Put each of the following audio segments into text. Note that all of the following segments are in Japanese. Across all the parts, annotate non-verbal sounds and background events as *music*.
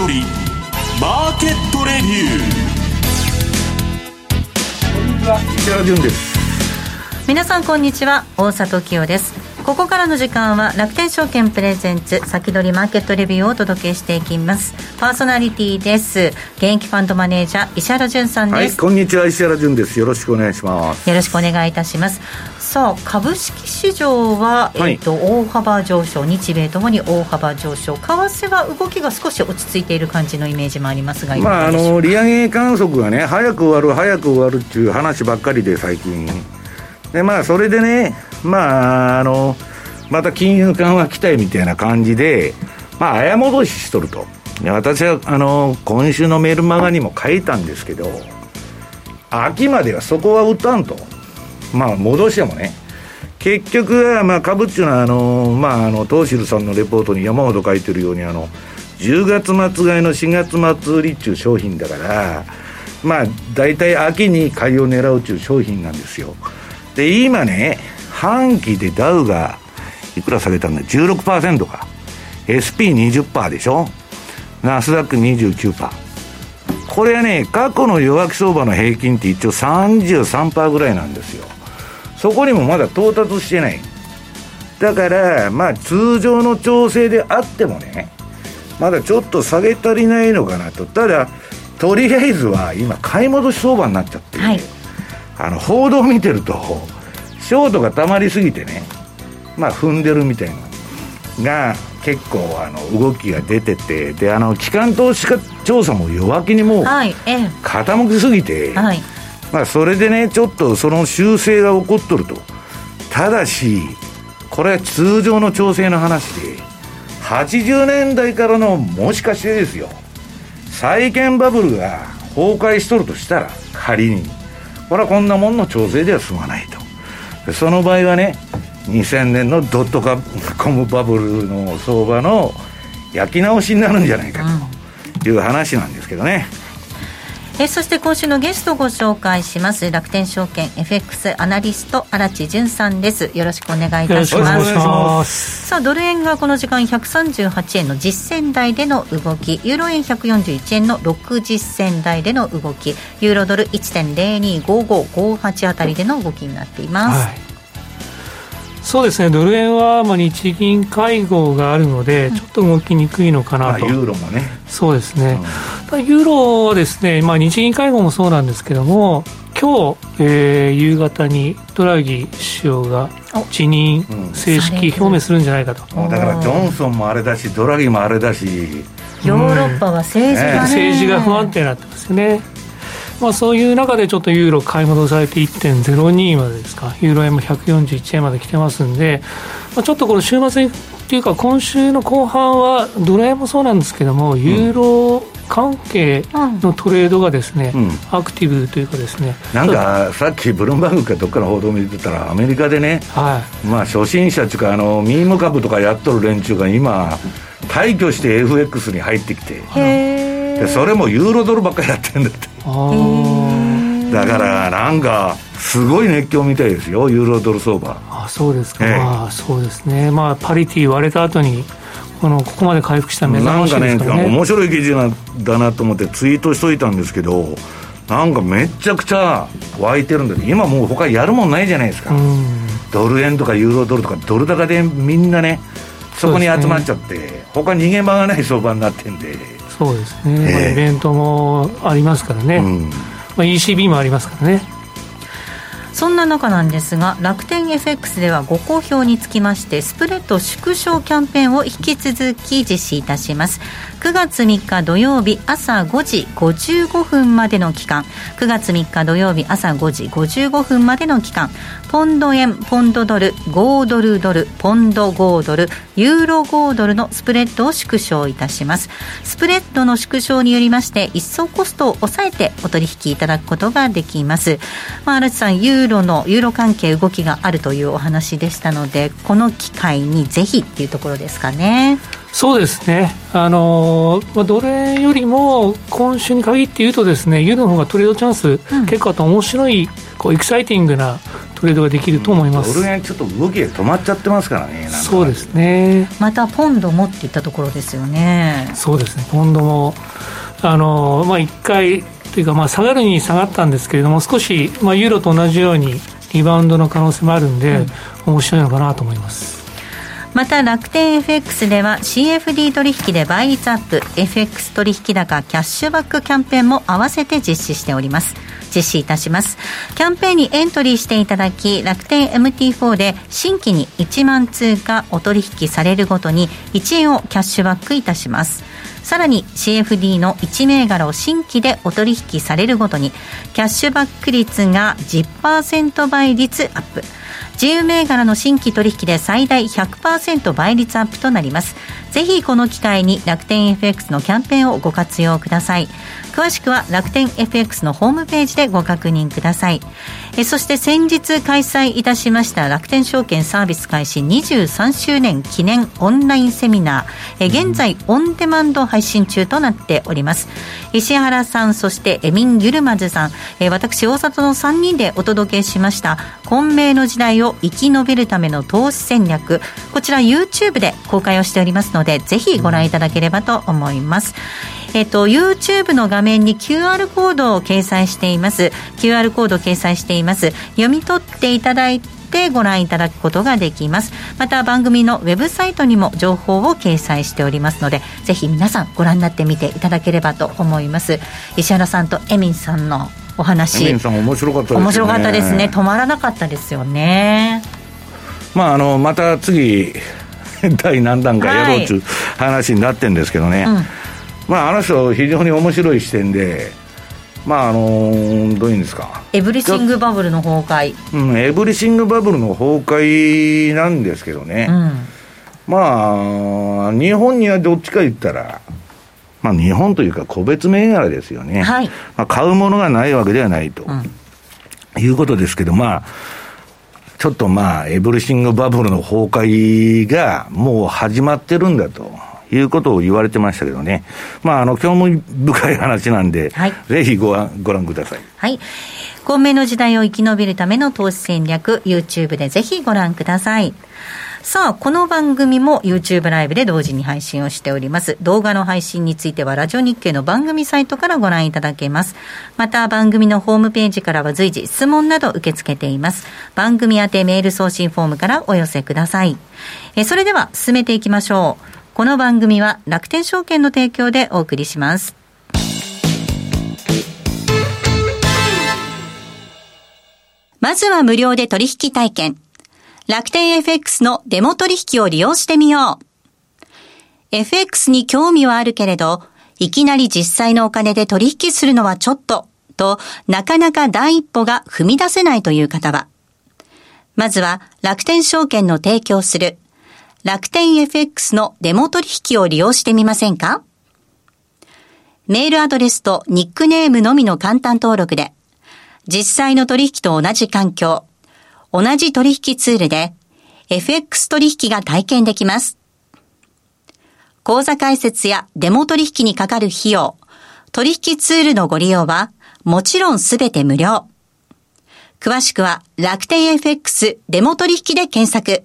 先取りマーケットレビュー。石原潤です。皆さんこんにちは。大里清ですここからの時間は楽天証券プレゼンツ先取りマーケットレビューをお届けしていきます。パーソナリティです。現役ファンドマネージャー石原潤さんです、はい、こんにちは石原潤です。よろしくお願いします。よろしくお願いいたします。さあ株式市場は、はい、えーと、大幅上昇日米ともに大幅上昇。為替は動きが少し落ち着いている感じのイメージもありますがまああの利上げ観測がね早く終わる早く終わるっていう話ばっかりで最近。でまあそれでねまああのまた金融緩和期待みたいな感じでまあ早戻ししとると。私はあの今週のメルマガにも書いたんですけど秋まではそこは打たんと。まあ戻してもね。結局はまあ株っていうのはあのまああの東汁さんのレポートに山ほど書いてるようにあの10月末買いの4月末売りっちゅう商品だからまあ大体秋に買いを狙うっちゅう商品なんですよ。で今ね半期でダウがいくら下げたんだ？16%か。SP20% でしょ？ナスダック29%これはね過去の弱気相場の平均って一応33%ぐらいなんですよ。そこにもまだ到達してない。だからまあ通常の調整であってもねまだちょっと下げ足りないのかなと。ただとりあえずは今買い戻し相場になっちゃって、はい、あの報道を見てるとショートがたまりすぎてねまあ踏んでるみたいなが結構あの動きが出ててであの機関投資家調査も弱気にもう傾きすぎて、はい、まあ、それでねちょっとその修正が起こっとると。ただしこれは通常の調整の話で80年代からのもしかしてですよ。債券バブルが崩壊しとるとしたら仮に。これはこんなもんの調整では済まないとその場合はね2000年のドットコムバブルの相場の焼き直しになるんじゃないかという話なんですけどね。えそして今週のゲストをご紹介します。楽天証券 FX アナリスト荒地潤さんです。よろしくお願いいたします。さあドル円がこの時間138円の実践台での動き。ユーロ円141円の60銭台での動き。ユーロドル1.025558あたりでの動きになっています、はいそうですね。ドル円はまあ日銀会合があるので、ちょっと動きにくいのかなと、ユーロもね。そうですね、うん、ユーロはですね、まあ、日銀会合もそうなんですけども今日、えー、夕方にドラギ首相が辞任、正式表明するんじゃないかと、だからジョンソンもあれだしドラギもあれだし。ヨーロッパは政治が、ね、政治が不安定になってますよねまあ、そういう中でちょっとユーロ買い戻されて1.02までですか、ユーロ円も141円まで来てますんで、まあ、ちょっとこの週末っていうか、今週の後半は、ドル円もそうなんですけども、ユーロ関係のトレードがですね、うん、アクティブというかですね。なんかさっきブルームバーグかどっかの報道見てたらアメリカでね、はい、まあ初心者っていうかあのミーム株とかやっとる連中が今退去して FX に入ってきてでそれもユーロドルばっかりやってんだって。だからなんかすごい熱狂みたいですよユーロドル相場。あそうですか、えまあ、そうですね。まあパリティ割れた後にこのここまで回復した目覚ましですかね。ね面白い記事だなと思ってツイートしといたんですけどなんかめちゃくちゃ湧いてるんだ今もう他やるもんないじゃないですか。ドル円とかユーロドルとかドル高でみんなねそこに集まっちゃって、ね、他逃げ場がない相場になってんでそうですね、えー、まあ、イベントもありますからね、うん。まあ、ECB もありますからね。そんな中なんですが楽天 FX ではご好評につきましてスプレッド縮小キャンペーンを引き続き実施いたします。9月3日土曜日朝5時55分までの期間。9月3日土曜日朝5時55分までの期間ポンド円ポンドドル5ドルドルポンド5ドルユーロ5ドルのスプレッドを縮小いたします。スプレッドの縮小によりまして一層コストを抑えてお取引いただくことができます、まあ、荒地さんユーロのユーロ関係動きがあるというお話でしたのでこの機会にぜひっていうところですかね。そうですね、あのまあ、ドル円よりも今週に限って言うとですねユーロの方がトレードチャンス、うん、結構あと面白いこうエキサイティングなトレードができると思います。ドル円ちょっと動きが止まっちゃってますからね。そうですね。またポンドもっていったところですよね。そうですね。ポンドもあのまあ一回というかまあ下がるに下がったんですけれども少しまあユーロと同じようにリバウンドの可能性もあるんで、うん、面白いのかなと思います。また楽天 FX では CFD 取引で倍率アップ FX 取引高キャッシュバックキャンペーンも合わせて実施しております。実施いたします。キャンペーンにエントリーしていただき楽天 MT4 で新規に1万通貨お取引されるごとに1円をキャッシュバックいたします。さらに CFD の1銘柄を新規でお取引されるごとにキャッシュバック率が10%倍率アップ。自由銘柄の新規取引で最大100%倍率アップ。となりますぜひこの機会に楽天 FX のキャンペーンをご活用ください。詳しくは楽天 FX のホームページでご確認ください。えそして先日開催いたしました楽天証券サービス開始23周年記念オンラインセミナー。え現在オンデマンド配信中となっております。石原さんそしてエミン・ユルマズさん。え私大里の3人でお届けしました。混迷の時代を生き延びるための投資戦略。こちら YouTube で公開をしておりますのでぜひご覧いただければと思います。えっと、YouTube の画面に QR コードを掲載しています。QR コードを掲載しています。読み取っていただいてご覧いただくことができます。また番組のウェブサイトにも情報を掲載しておりますのでぜひ皆さんご覧になってみていただければと思います。石原さんとエミンさんのお話。エミンさん面白かったですね。面白かったですね。止まらなかったですよね。まああのまた次 *laughs* 第何弾かやろうという話になってるんですけどね、はい。うんまあ、あの人、非常に面白い視点で、まああのー、どういうんですか、エブリシングバブルの崩壊、うん、エブリシングバブルの崩壊なんですけどね、うん、まあ、日本にはどっちか言ったら、まあ、日本というか、個別銘柄ですよね、はい。まあ、買うものがないわけではないと、うん、いうことですけど、まあ、ちょっとまあ、エブリシングバブルの崩壊がもう始まってるんだと。いうことを言われてましたけどね。まあ、あの、興味深い話なんで、はい、ぜひごご覧ください。はい。混迷の時代を生き延びるための投資戦略、YouTube でぜひご覧ください。さあ、この番組も YouTube ライブで同時に配信をしております。動画の配信については、ラジオ日経の番組サイトからご覧いただけます。また、番組のホームページからは随時質問など受け付けています。番組宛てメール送信フォームからお寄せください。えそれでは、進めていきましょう。この番組は楽天証券の提供でお送りします。まずは無料で取引体験。楽天 FX のデモ取引を利用してみよう。FX に興味はあるけれど、いきなり実際のお金で取引するのはちょっと、と、なかなか第一歩が踏み出せないという方は、まずは楽天証券の提供する楽天 FX のデモ取引を利用してみませんか？メールアドレスとニックネームのみの簡単登録で、実際の取引と同じ環境、同じ取引ツールで、FX 取引が体験できます。口座開設やデモ取引にかかる費用、取引ツールのご利用は、もちろんすべて無料。詳しくは楽天 FX デモ取引で検索。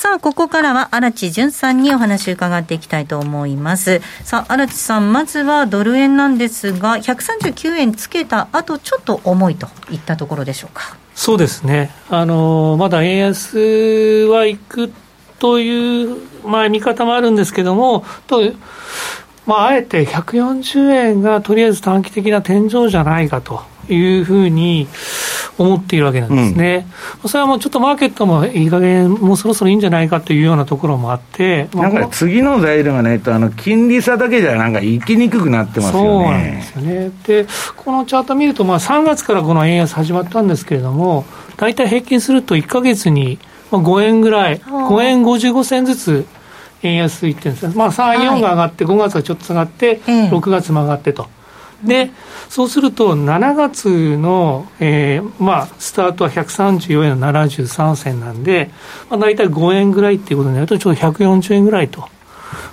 さあ、ここからは荒地淳さんにお話を伺っていきたいと思います。さあ、荒地さん、まずはドル円なんですが、139円つけた後、ちょっと重いといったところでしょうか。そうですね、あのまだ円安はいくという、まあ、見方もあるんですけども、とまあ、あえて140円がとりあえず短期的な天井じゃないかというふうに思っているわけなんですね、うん、それはもうちょっとマーケットもいい加減、もうそろそろいいんじゃないかというようなところもあって、なんか次の材料がないと、あの金利差だけじゃなんか行きにくくなってますよね。そうなんですよね。でこのチャート見ると、まあ、3月からこの円安始まったんですけれども、大体平均すると1か月に5円ぐらい、5円55銭ずつ円安いってるんですまあ、3、4が上がって、5月はちょっと下がって、6月も上がってと。で、そうすると、7月の、えー、まあ、スタートは134円の73銭なんで、まあ、大体5円ぐらいっていうことになると、ちょうど140円ぐらいと。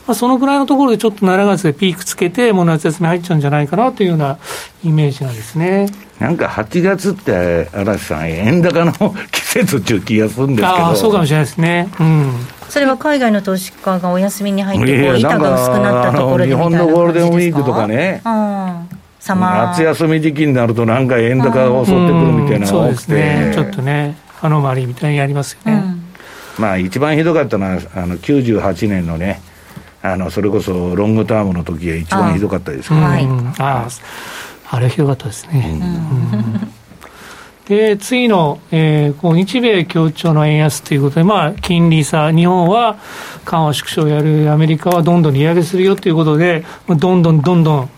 まあ、そのぐらいのところでちょっと7月でピークつけて、もう夏休み入っちゃうんじゃないかなというようなイメージなんですね。なんか8月って、嵐さん、円高の *laughs* 季節っていう気がするんですけど。あそうかもしれないですね。うん。それは海外の投資家がお休みに入って、こう板が薄くなったところで日本のゴールデンウィークとかね、夏休み時期になると、なんか円高が襲ってくるみたいなのが多くて、ね、ちょっとね、アノマリーみたいにありますよね。うん、まあ、一番ひどかったのは、あの98年のね、あのそれこそロングタームの時が一番ひどかったですけど。ね。ああれひどかったですね。うんで、次の、えー、こう日米協調の円安ということで、まあ、金利差、日本は緩和縮小をやる、アメリカはどんどん利上げするよということで、どんどんどんどん、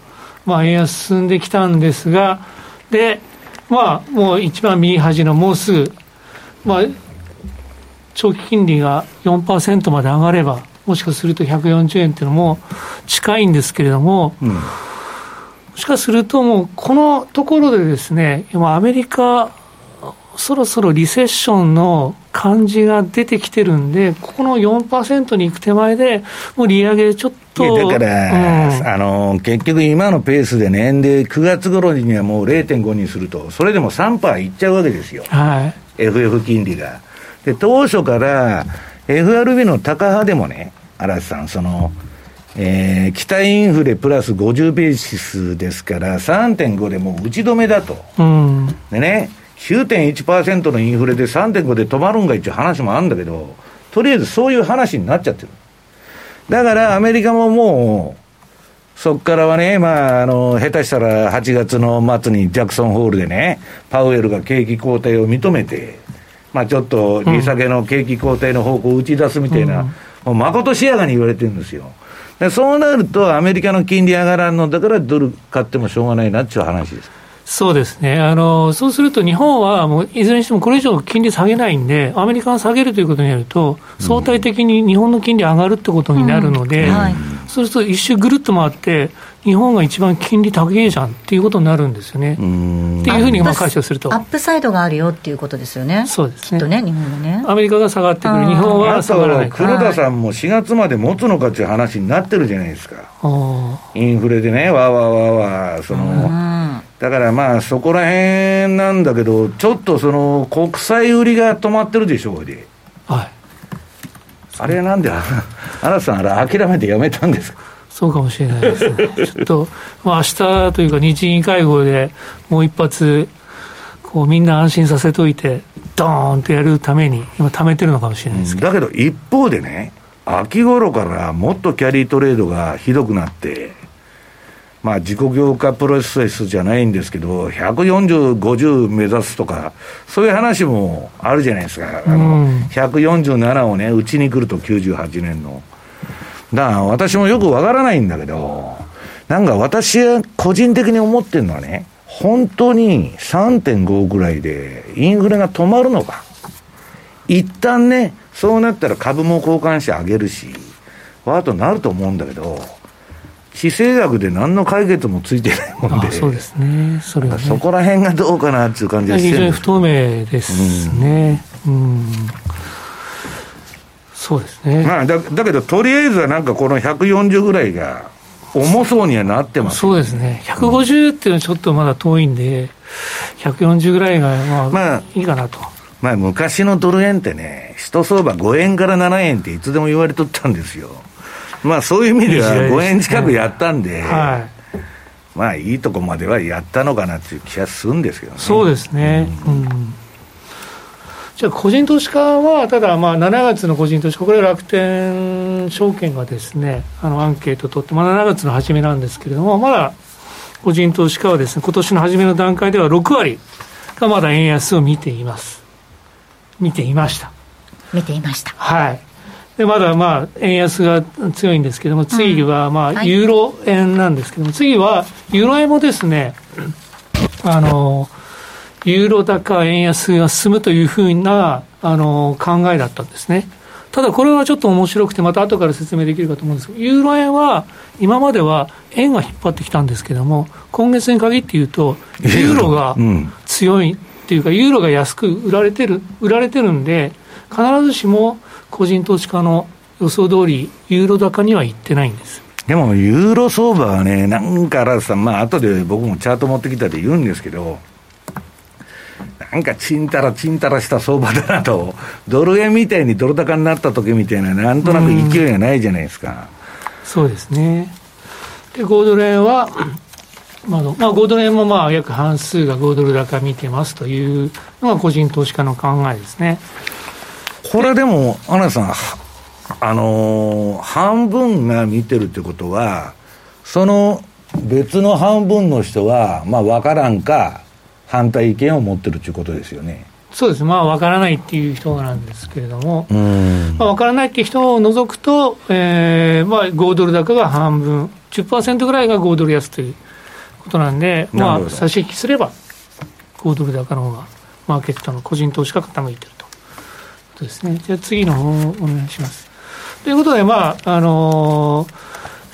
まあ、円安進んできたんですが、で、まあ、もう一番右端のもうすぐ、まあ、長期金利が4%まで上がれば、もしかすると140円っていうのも近いんですけれども、うん、もしかするともうこのところでですね、今アメリカそろそろリセッションの感じが出てきてるんで、ここの4%に行く手前で、もう利上げちょっと。だから、うん、あの、結局今のペースでね、で、9月頃にはもう0.5にすると、それでも3%いっちゃうわけですよ。はい。FF 金利が。で、当初から、FRB の高派でもね、嵐さん、その、えー、期待インフレプラス50ベーシスですから、3.5でもう打ち止めだと。うん、でね、9.1%のインフレで3.5で止まるんが一応話もあるんだけど、とりあえずそういう話になっちゃってる。だからアメリカももう、そこからはね、まあ、あの、下手したら8月の末にジャクソンホールでね、パウエルが景気後退を認めて、まあちょっと利下げの景気後退の方向を打ち出すみたいな、うん、もうまことしやがに言われてるんですよ。そうなると、アメリカの金利上がらんのだからドル買ってもしょうがないなっていう話です。そうですね。あの、そうすると日本はもういずれにしてもこれ以上金利下げないんで、アメリカが下げるということになると、相対的に日本の金利上がるってことになるので、うんはい、そうすると一周ぐるっと回って、日本が一番金利高いじゃんっていうことになるんですよね。っていうふうにまあ解釈すると。アップサイドがあるよっていうことですよね。そうですね。きっとね、日本はね。アメリカが下がってくる、日本は下がらない。黒田さんも4月まで持つのかっていう話になってるじゃないですか。インフレでね、わーわーわーわー、その、だからまあそこら辺なんだけど、ちょっとその国債売りが止まってるでしょうで。はい。あれなんで、*laughs* 新さん、あれ諦めてやめたんですか？そうかもしれないですね。ちょっと、まあ明日というか日銀会合でもう一発、こうみんな安心させといて、ドーンとやるために、今貯めてるのかもしれないですけど、うん、だけど一方でね、秋頃からもっとキャリートレードがひどくなって、まあ、自己業化プロセスじゃないんですけど、140、50目指すとか、そういう話もあるじゃないですか、あの147をね、うちに来ると98年の。だから私もよくわからないんだけど、なんか私は個人的に思ってるのはね、本当に3.5ぐらいでインフレが止まるのか。一旦ね、そうなったら株も交換してあげるし、わーとなると思うんだけど、地政学で何の解決もついてないもんで、そうですね、それは、ね、そこら辺がどうかなっていう感じがして非常に不透明ですね。うん、うんそうですね。まあ、だだけど、とりあえずはなんかこの140ぐらいが重そうにはなってます、ね、そうですね。150っていうのはちょっとまだ遠いんで、140ぐらいがまあ、まあ、いいかなと。まあ、昔のドル円ってね、一相場5円から7円っていつでも言われとったんですよ。まあ、そういう意味では5円近くやったんで、はい、まあ、いいとこまではやったのかなっていう気がするんですけどね。そうですね。うん、うんじゃあ、個人投資家は、ただ、まあ、7月の個人投資家、これは楽天証券がですね、あのアンケート取って、まあ、7月の初めなんですけれども、まだ個人投資家はですね、今年の初めの段階では6割がまだ円安を見ています。見ていました。見ていました。はい。で、まだまあ、円安が強いんですけども、次はまあ、ユーロ円なんですけども、次は、ユーロ円もですね、あの、ユーロ高円安が進むというふうなあの考えだったんですね。ただこれはちょっと面白くて、また後から説明できるかと思うんですけど、ユーロ円は今までは円が引っ張ってきたんですけども、今月に限って言うと、ユーロが強いっていうか、ユーロが安く売られてる、売られてるんで、必ずしも個人投資家の予想通り、ユーロ高には行ってないんです。でも、ユーロ相場はね、なんか荒さん、まあ後で僕もチャート持ってきたで言うんですけど、なんかちんたらちんたらした相場だなと、ドル円みたいにドル高になった時みたいな、なんとなく勢いがないじゃないですか。うそうですね。で、5ドル円は、まあ、まあ、5ドル円もまあ約半数が5ドル高見てますというのが個人投資家の考えですね。これでも、アナさん、あのー、半分が見てるってことは、その別の半分の人は、まあ、分からんか、反対意見を持ってるということですよね。そうです、まあ、分からないっていう人なんですけれども、まあ、分からないっていう人を除くと、えーまあ、5ドル高が半分、10%ぐらいが5ドル安ということなんで、まあ、差し引きすれば、5ドル高の方が、マーケットの個人投資家傾いてることですね。じゃあ、次の方をお願いします。ということで、まああのー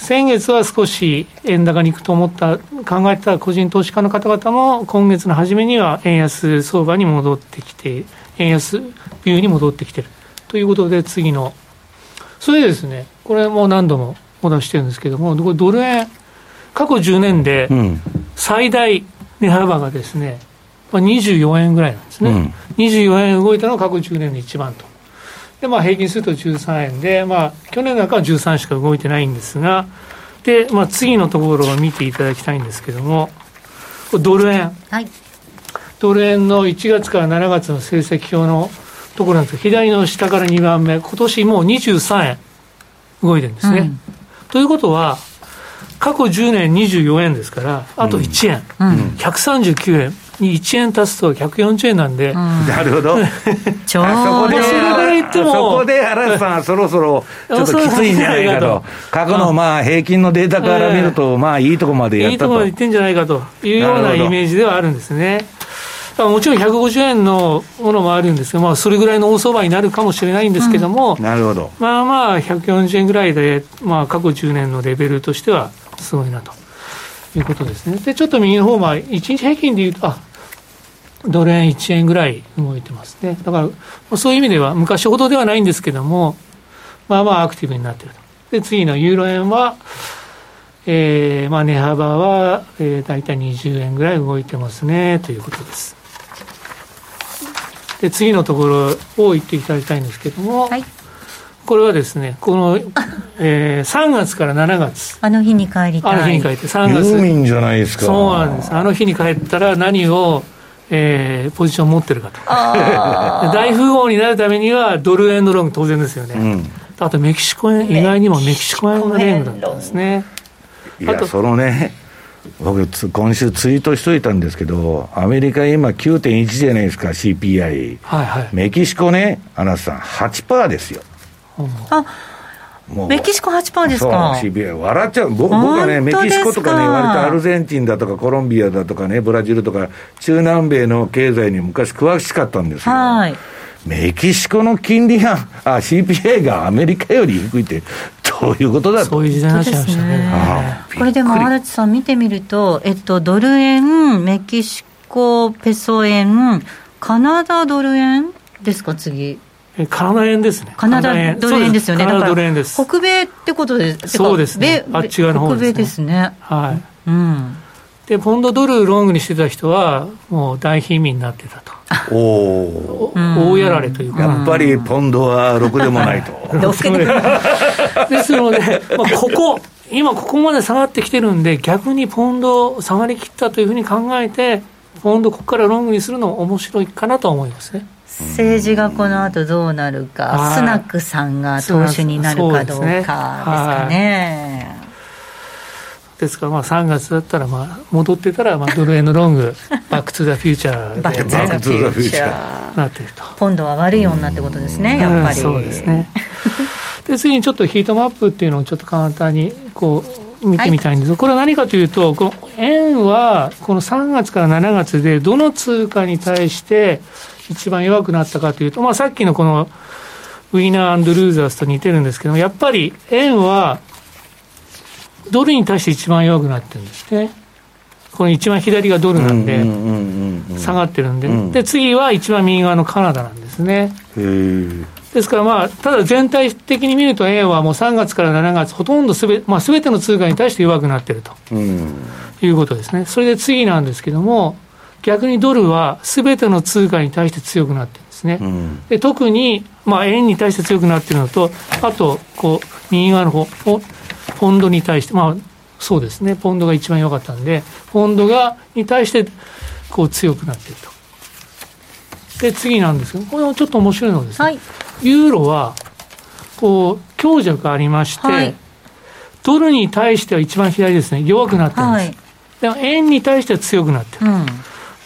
先月は少し円高に行くと思った、考えてた個人投資家の方々も、今月の初めには円安相場に戻ってきて、円安ビューに戻ってきてるということで、次の、それでですね、これも何度もお出してるんですけども、ドル円、過去10年で最大値幅がですね、まあ、24円ぐらいなんですね、うん、24円動いたのが過去10年で一番と。で、まあ、平均すると13円で、まあ、去年なんかは13しか動いてないんですが、で、まあ、次のところを見ていただきたいんですけども、ドル円。はい。ドル円の1月から7月の成績表のところなんですが、左の下から2番目、今年もう23円動いてるんですね。うん、ということは、過去10年24円ですから、あと1円、うん、139円。に1円足すと140円なんで、うん、なるほど、ちょうどそれぐらいっても、そこで原さん、そろそろちょっときついんじゃないかと、過去のまあ平均のデータから見ると、まあいいとこまでやったと。いいとこまでいってんじゃないかというようなイメージではあるんですね。もちろん150円のものもあるんですけど、まあ、それぐらいの大相場になるかもしれないんですけども、うん、なるほど。まあまあ、140円ぐらいで、まあ、過去10年のレベルとしてはすごいなということですね。で、ちょっと右の方は、1日平均でいうと、あドル円1円ぐらい動いてますね。だから、そういう意味では、昔ほどではないんですけども、まあまあアクティブになっていると。で、次のユーロ円は、えー、まあ値幅は、えー、大体20円ぐらい動いてますね、ということです。で、次のところを言っていただきたいんですけども、はい、これはですね、この、えー、3月から7月。あの日に帰りたい。あの日に帰って、3月。ユーミンじゃないですか。そうなんです。あの日に帰ったら何をえー、ポジションを持ってるかと。大富豪になるためには、ドル円のロング当然ですよね。うん、あとメキシコ円、意外にもメキシコ円のレングだったんですね。いや、そのね、僕、今週ツイートしといたんですけど、アメリカ今9.1じゃないですか、CPI。はいはい。メキシコね、あなたさん、8%ですよ。あメキシコ8%ですか？笑っちゃう。僕はねメキシコとかね割とアルゼンチンだとかコロンビアだとかねブラジルとか中南米の経済に昔詳しかったんですよ。はい。メキシコの金利があ CPI がアメリカより低いってどういうことだそういう時代になっちゃいましたね、ね、これでも荒地さん見てみると、えっと、ドル円メキシコペソ円カナダドル円ですか？次カナダ円ですね。カナダドル円ですよね。カナダドル円です。北米ってことでそうですね。あっち側の方です、ね、北米ですね。はい。うん。で、ポンドドルロングにしてた人は、もう大貧民になってたと。おお。大やられというか。やっぱりポンドはろくでもないと。*laughs* *laughs* ですので、まあ、ここ、今ここまで下がってきてるんで、逆にポンド下がりきったというふうに考えて、ポンドここからロングにするのも面白いかなと思いますね。政治がこの後どうなるか、スナクさんが党首になるかどうかですかね。ですからまあ3月だったらまあ戻ってたらまあドル円のロング *laughs* バック・トゥ・ザ・フューチャーで、バック・トゥ・ザ・フューチャー。なってるとポンドは悪い女ってことですね、やっぱり、そうですね。*laughs* で次にちょっとヒートマップっていうのをちょっと簡単にこう見てみたいんですが、はい、これは何かというとこの円はこの3月から7月でどの通貨に対して一番弱くなったかというと、まあ、さっきのこのウィナールーザーズと似てるんですけどもやっぱり円はドルに対して一番弱くなってるんですね。この一番左がドルなんで、下がってるんで、で、次は一番右側のカナダなんですね。ですからまあ、ただ全体的に見ると、円はもう3月から7月、ほとんどすべ,、まあ、全ての通貨に対して弱くなってると、いうことですね。それで次なんですけども、逆にドルはすべての通貨に対して強くなってるんですね。で特に、まあ、円に対して強くなってるのと、あと、こう、右側の方ポンドに対して、まあ、そうですね、ポンドが一番良かったんで、ポンドがに対してこう強くなっていると。で、次なんですけど、これはちょっと面白いのはですね、はい、ユーロはこう強弱ありまして、はい、ドルに対しては一番左ですね、弱くなってるんです。はい、で円に対しては強くなってる。うん、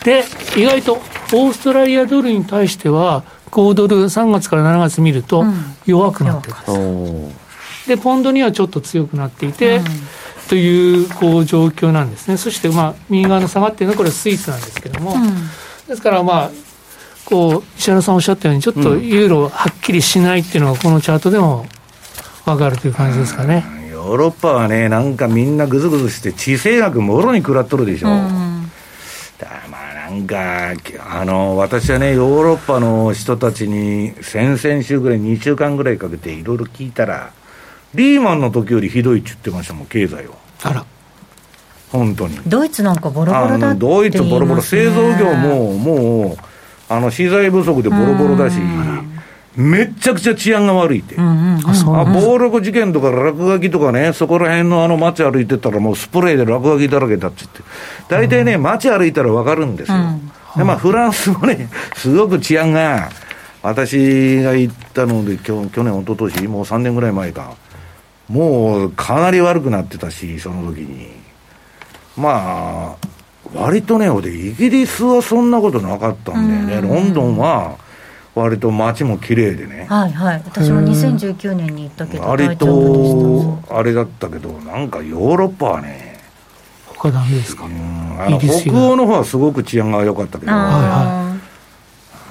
で、意外とオーストラリアドルに対しては、5ドル3月から7月見ると弱くなってるんです。でポンドにはちょっと強くなっていて、うん、というこう状況なんですね。そしてまあ右側の下がってるのはこれスイスなんですけども、うん、ですからまあこう石原さんおっしゃったようにちょっとユーロはっきりしないっていうのがこのチャートでも分かるという感じですかね、ヨーロッパはねなんかみんなぐずぐずして地政学もろに食らっとるでしょ、うなんかあの私はねヨーロッパの人たちに先々週ぐらい2週間ぐらいかけていろいろ聞いたらリーマンの時よりひどいって言ってましたもん、経済は。あら。本当に。ドイツなんかボロボロだドイツボロボロ、製造業も、もう、あの、資材不足でボロボロだし、めっちゃくちゃ治安が悪いって。あ暴力事件とか落書きとかね、そこら辺のあの街歩いてたらもうスプレーで落書きだらけだっつって。大体ね、街歩いたらわかるんですよ。で、まあフランスもね、*laughs* すごく治安が、私が行ったので、去去年、一昨年もう3年ぐらい前か。もうかなり悪くなってたし、その時に。まあ、割とね、で、イギリスはそんなことなかったんだよね。ロンドンは、割と街も綺麗でね。はいはい。私も2019年に行ったけど、割と、あれだったけど、なんかヨーロッパはね、他ダメですか、あの北欧の方はすごく治安が良かったけど、はいはい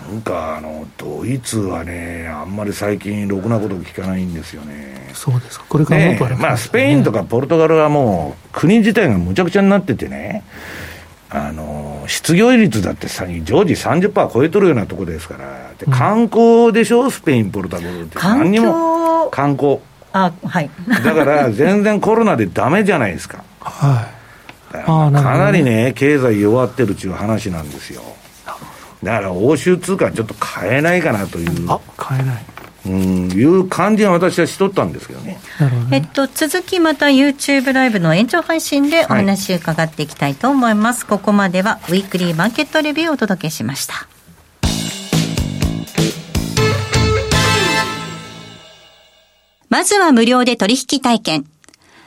なんかあのドイツはね、あんまり最近、ろくなこと聞かないんですよね。そうですか、これからもっとあれ、ね、まあ、スペインとかポルトガルはもう、国自体がむちゃくちゃになっててね、あの失業率だってさ常時30%超えとるようなとこですから、で観光でしょ、スペイン、ポルトガルって、何にも観光。あはい、*laughs* だから全然コロナでだめじゃないですか。はいかなりね、経済弱ってるっていう話なんですよ。だから欧州通貨ちょっと買えないかなという。あ買えない。うん、いう感じは私はしとったんですけどね。えっと、続きまた YouTube ライブの延長配信でお話を伺っていきたいと思います。はい、ここまではウィークリーマーケットレビューをお届けしました。まずは無料で取引体験。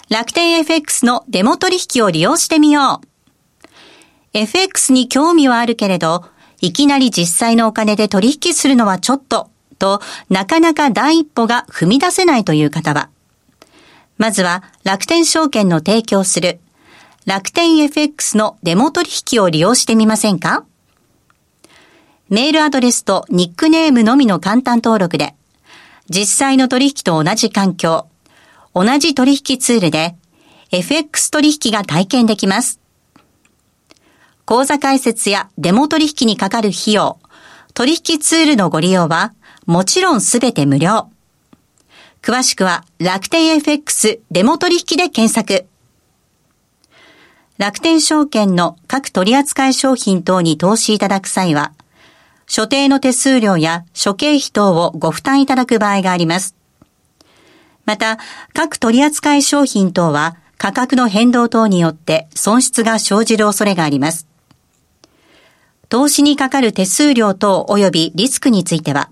楽天 FX のデモ取引を利用してみよう。FX に興味はあるけれど、いきなり実際のお金で取引するのはちょっと、と、なかなか第一歩が踏み出せないという方は、まずは楽天証券の提供する楽天 FX のデモ取引を利用してみませんか？メールアドレスとニックネームのみの簡単登録で、実際の取引と同じ環境、同じ取引ツールで、FX 取引が体験できます。口座開設やデモ取引にかかる費用、取引ツールのご利用は、もちろんすべて無料。詳しくは楽天 FX デモ取引で検索。楽天証券の各取扱商品等に投資いただく際は、所定の手数料や諸経費等をご負担いただく場合があります。また、各取扱商品等は価格の変動等によって損失が生じる恐れがあります。投資にかかる手数料等及びリスクについては、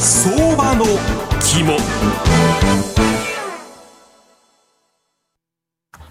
相場の肝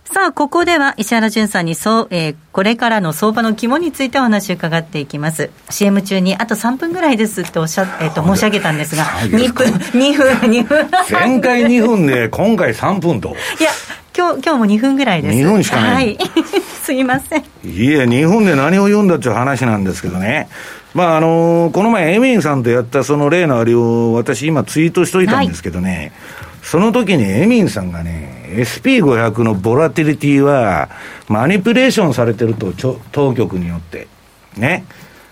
さあ、ここでは石原淳さんにそう、えー、これからの相場の肝についてお話を伺っていきます。CM 中にあと3分ぐらいですっておっしゃ、えっ、ー、と、申し上げたんですが、2分、2分、2分。前回2分で、今回3分と。いや、今日、今日も2分ぐらいです。2分しかない。はい。*laughs* すいません。いや、2分で何を読んだっていう話なんですけどね。まあ、あのー、この前、エミンさんとやったその例のあれを私今ツイートしといたんですけどね、はいその時にエミンさんがね、SP500 のボラティリティは、マニピュレーションされてると、当局によって。ね。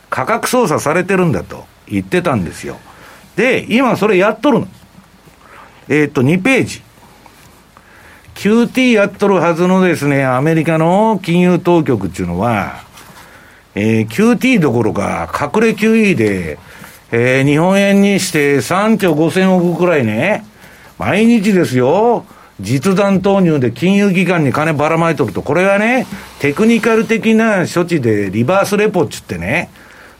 価格操作されてるんだと言ってたんですよ。で、今それやっとるの。えー、っと、2ページ。QT やっとるはずのですね、アメリカの金融当局っていうのは、えー、QT どころか、隠れ QE で、えー、日本円にして3兆5千億くらいね、毎日ですよ。実弾投入で金融機関に金ばらまいとると、これはね、テクニカル的な処置でリバースレポっつってね、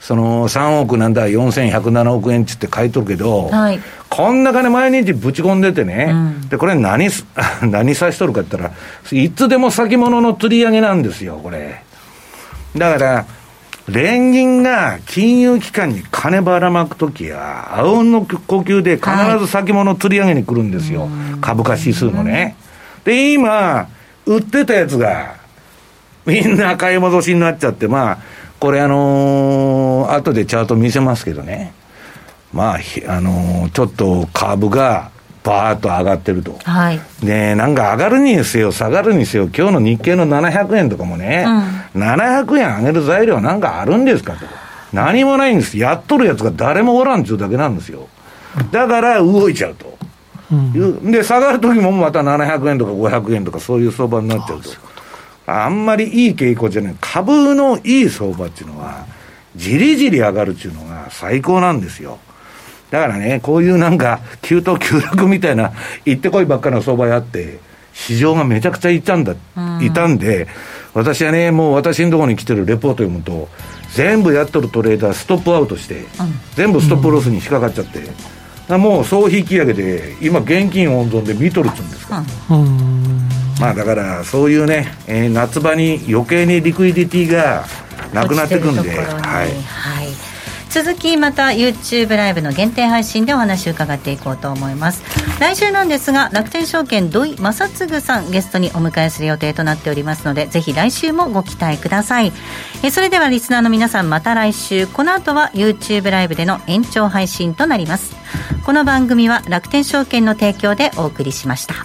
その3億なんだ、4107億円っつって書いとるけど、はい、こんな金毎日ぶち込んでてね、うん、で、これ何、*laughs* 何さしとるかって言ったら、いつでも先物の釣り上げなんですよ、これ。だから、連銀が金融機関に金ばらまくときは、あうんの呼吸で必ず先物釣り上げに来るんですよ。はい、株価指数のね。で、今、売ってたやつが、みんな買い戻しになっちゃって、まあ、これあのー、後でチャート見せますけどね。まあ、あのー、ちょっと株がバーッと上がってると。はい。で、なんか上がるにせよ、下がるにせよ、今日の日経の700円とかもね、うん、700円上げる材料なんかあるんですかと。何もないんです。やっとるやつが誰もおらんっちゅうだけなんですよ。だから動いちゃうと。うん、で、下がるときもまた700円とか500円とかそういう相場になっちゃうと。あんまりいい傾向じゃない。株のいい相場っていうのは、じりじり上がるっていうのが最高なんですよ。だからね、こういうなんか、急騰急落みたいな、行ってこいばっかりの相場やって、市場がめちゃくちゃいたんだ、いたんで、私はね、もう私のところに来てるレポート読むと、全部やっとるトレーダー、ストップアウトして、全部ストップロスに引っかかっちゃって、もう総引き上げで、今、現金温存で見とるっつうんですか。まあだからそういうね、えー、夏場に余計にリクイディティがなくなってくんで、はい、はい続きまた YouTube ライブの限定配信でお話を伺っていこうと思います。来週なんですが楽天証券土井正嗣さんゲストにお迎えする予定となっておりますのでぜひ来週もご期待ください。えそれではリスナーの皆さんまた来週。この後は YouTube ライブでの延長配信となります。この番組は楽天証券の提供でお送りしました。